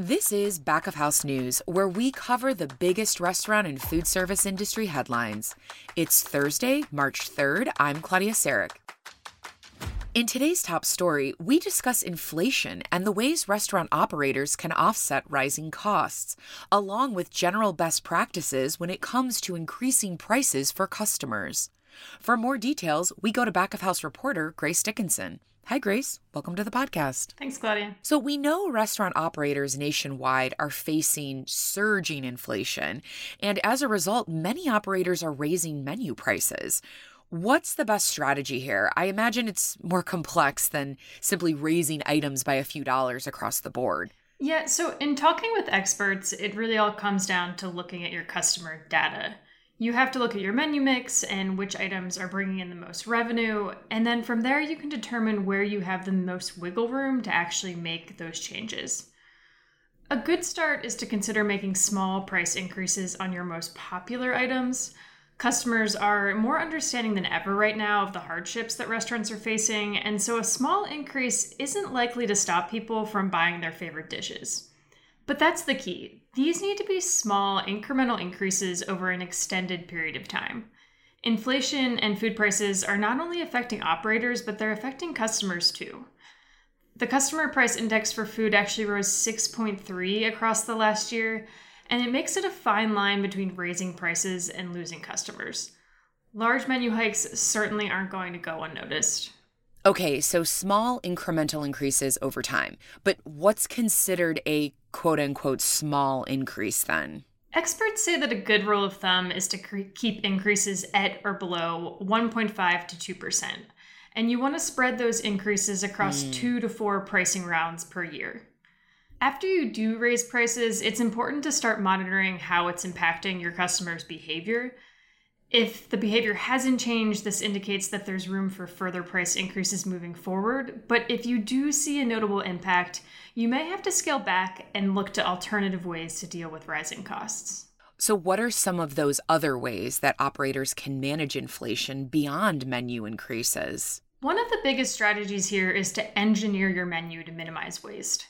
This is Back of House News, where we cover the biggest restaurant and food service industry headlines. It's Thursday, March 3rd. I'm Claudia Sarek. In today's top story, we discuss inflation and the ways restaurant operators can offset rising costs, along with general best practices when it comes to increasing prices for customers. For more details, we go to back of house reporter Grace Dickinson. Hi, Grace. Welcome to the podcast. Thanks, Claudia. So, we know restaurant operators nationwide are facing surging inflation, and as a result, many operators are raising menu prices. What's the best strategy here? I imagine it's more complex than simply raising items by a few dollars across the board. Yeah, so in talking with experts, it really all comes down to looking at your customer data. You have to look at your menu mix and which items are bringing in the most revenue, and then from there you can determine where you have the most wiggle room to actually make those changes. A good start is to consider making small price increases on your most popular items Customers are more understanding than ever right now of the hardships that restaurants are facing, and so a small increase isn't likely to stop people from buying their favorite dishes. But that's the key. These need to be small, incremental increases over an extended period of time. Inflation and food prices are not only affecting operators, but they're affecting customers too. The customer price index for food actually rose 6.3 across the last year, and it makes it a fine line between raising prices and losing customers. Large menu hikes certainly aren't going to go unnoticed. Okay, so small incremental increases over time. But what's considered a quote unquote small increase then? Experts say that a good rule of thumb is to cre- keep increases at or below 1.5 to 2%. And you want to spread those increases across mm. two to four pricing rounds per year. After you do raise prices, it's important to start monitoring how it's impacting your customers' behavior. If the behavior hasn't changed, this indicates that there's room for further price increases moving forward. But if you do see a notable impact, you may have to scale back and look to alternative ways to deal with rising costs. So, what are some of those other ways that operators can manage inflation beyond menu increases? One of the biggest strategies here is to engineer your menu to minimize waste.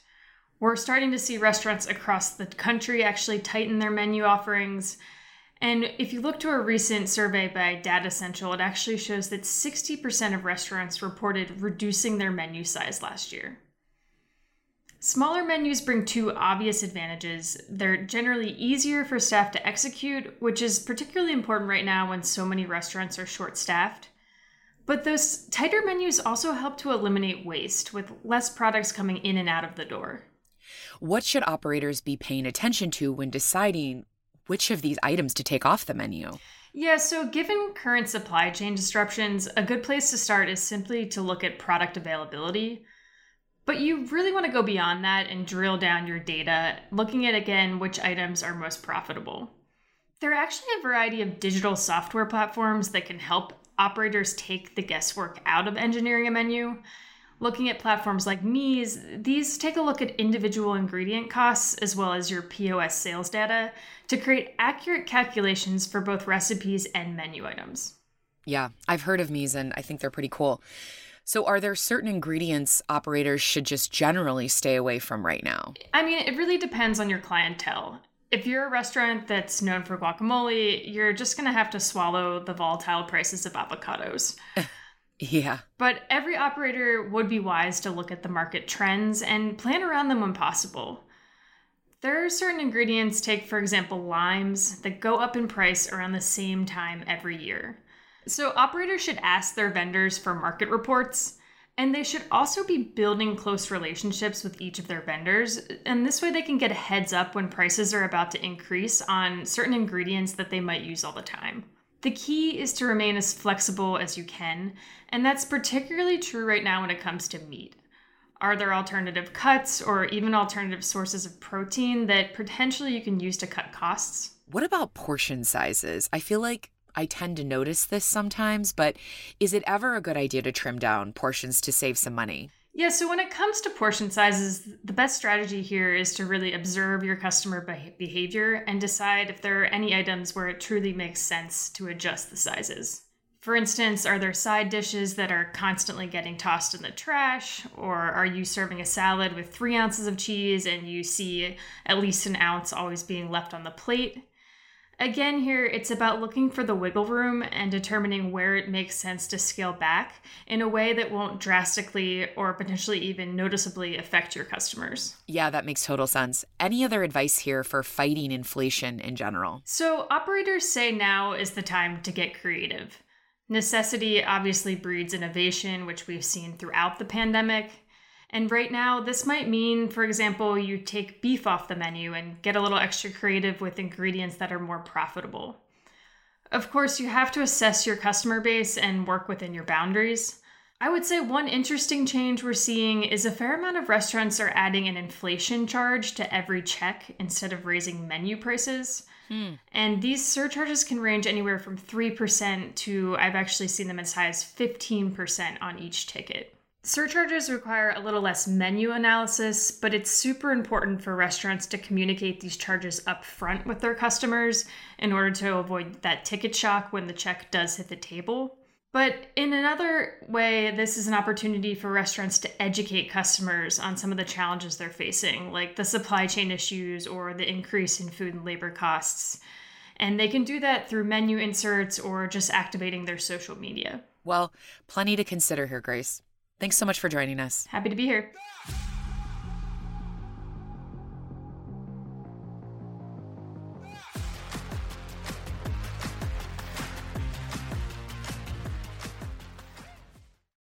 We're starting to see restaurants across the country actually tighten their menu offerings. And if you look to a recent survey by Datassential, it actually shows that 60% of restaurants reported reducing their menu size last year. Smaller menus bring two obvious advantages. They're generally easier for staff to execute, which is particularly important right now when so many restaurants are short staffed. But those tighter menus also help to eliminate waste, with less products coming in and out of the door. What should operators be paying attention to when deciding which of these items to take off the menu? Yeah, so given current supply chain disruptions, a good place to start is simply to look at product availability. But you really want to go beyond that and drill down your data, looking at again which items are most profitable. There are actually a variety of digital software platforms that can help operators take the guesswork out of engineering a menu looking at platforms like Meez, these take a look at individual ingredient costs as well as your POS sales data to create accurate calculations for both recipes and menu items. Yeah, I've heard of Meez and I think they're pretty cool. So, are there certain ingredients operators should just generally stay away from right now? I mean, it really depends on your clientele. If you're a restaurant that's known for guacamole, you're just going to have to swallow the volatile prices of avocados. Yeah. But every operator would be wise to look at the market trends and plan around them when possible. There are certain ingredients, take for example limes, that go up in price around the same time every year. So operators should ask their vendors for market reports, and they should also be building close relationships with each of their vendors. And this way they can get a heads up when prices are about to increase on certain ingredients that they might use all the time. The key is to remain as flexible as you can, and that's particularly true right now when it comes to meat. Are there alternative cuts or even alternative sources of protein that potentially you can use to cut costs? What about portion sizes? I feel like I tend to notice this sometimes, but is it ever a good idea to trim down portions to save some money? Yeah, so when it comes to portion sizes, the best strategy here is to really observe your customer behavior and decide if there are any items where it truly makes sense to adjust the sizes. For instance, are there side dishes that are constantly getting tossed in the trash? Or are you serving a salad with three ounces of cheese and you see at least an ounce always being left on the plate? Again, here it's about looking for the wiggle room and determining where it makes sense to scale back in a way that won't drastically or potentially even noticeably affect your customers. Yeah, that makes total sense. Any other advice here for fighting inflation in general? So, operators say now is the time to get creative. Necessity obviously breeds innovation, which we've seen throughout the pandemic. And right now, this might mean, for example, you take beef off the menu and get a little extra creative with ingredients that are more profitable. Of course, you have to assess your customer base and work within your boundaries. I would say one interesting change we're seeing is a fair amount of restaurants are adding an inflation charge to every check instead of raising menu prices. Hmm. And these surcharges can range anywhere from 3% to I've actually seen them as high as 15% on each ticket. Surcharges require a little less menu analysis, but it's super important for restaurants to communicate these charges up front with their customers in order to avoid that ticket shock when the check does hit the table. But in another way, this is an opportunity for restaurants to educate customers on some of the challenges they're facing, like the supply chain issues or the increase in food and labor costs. And they can do that through menu inserts or just activating their social media. Well, plenty to consider here, Grace. Thanks so much for joining us. Happy to be here.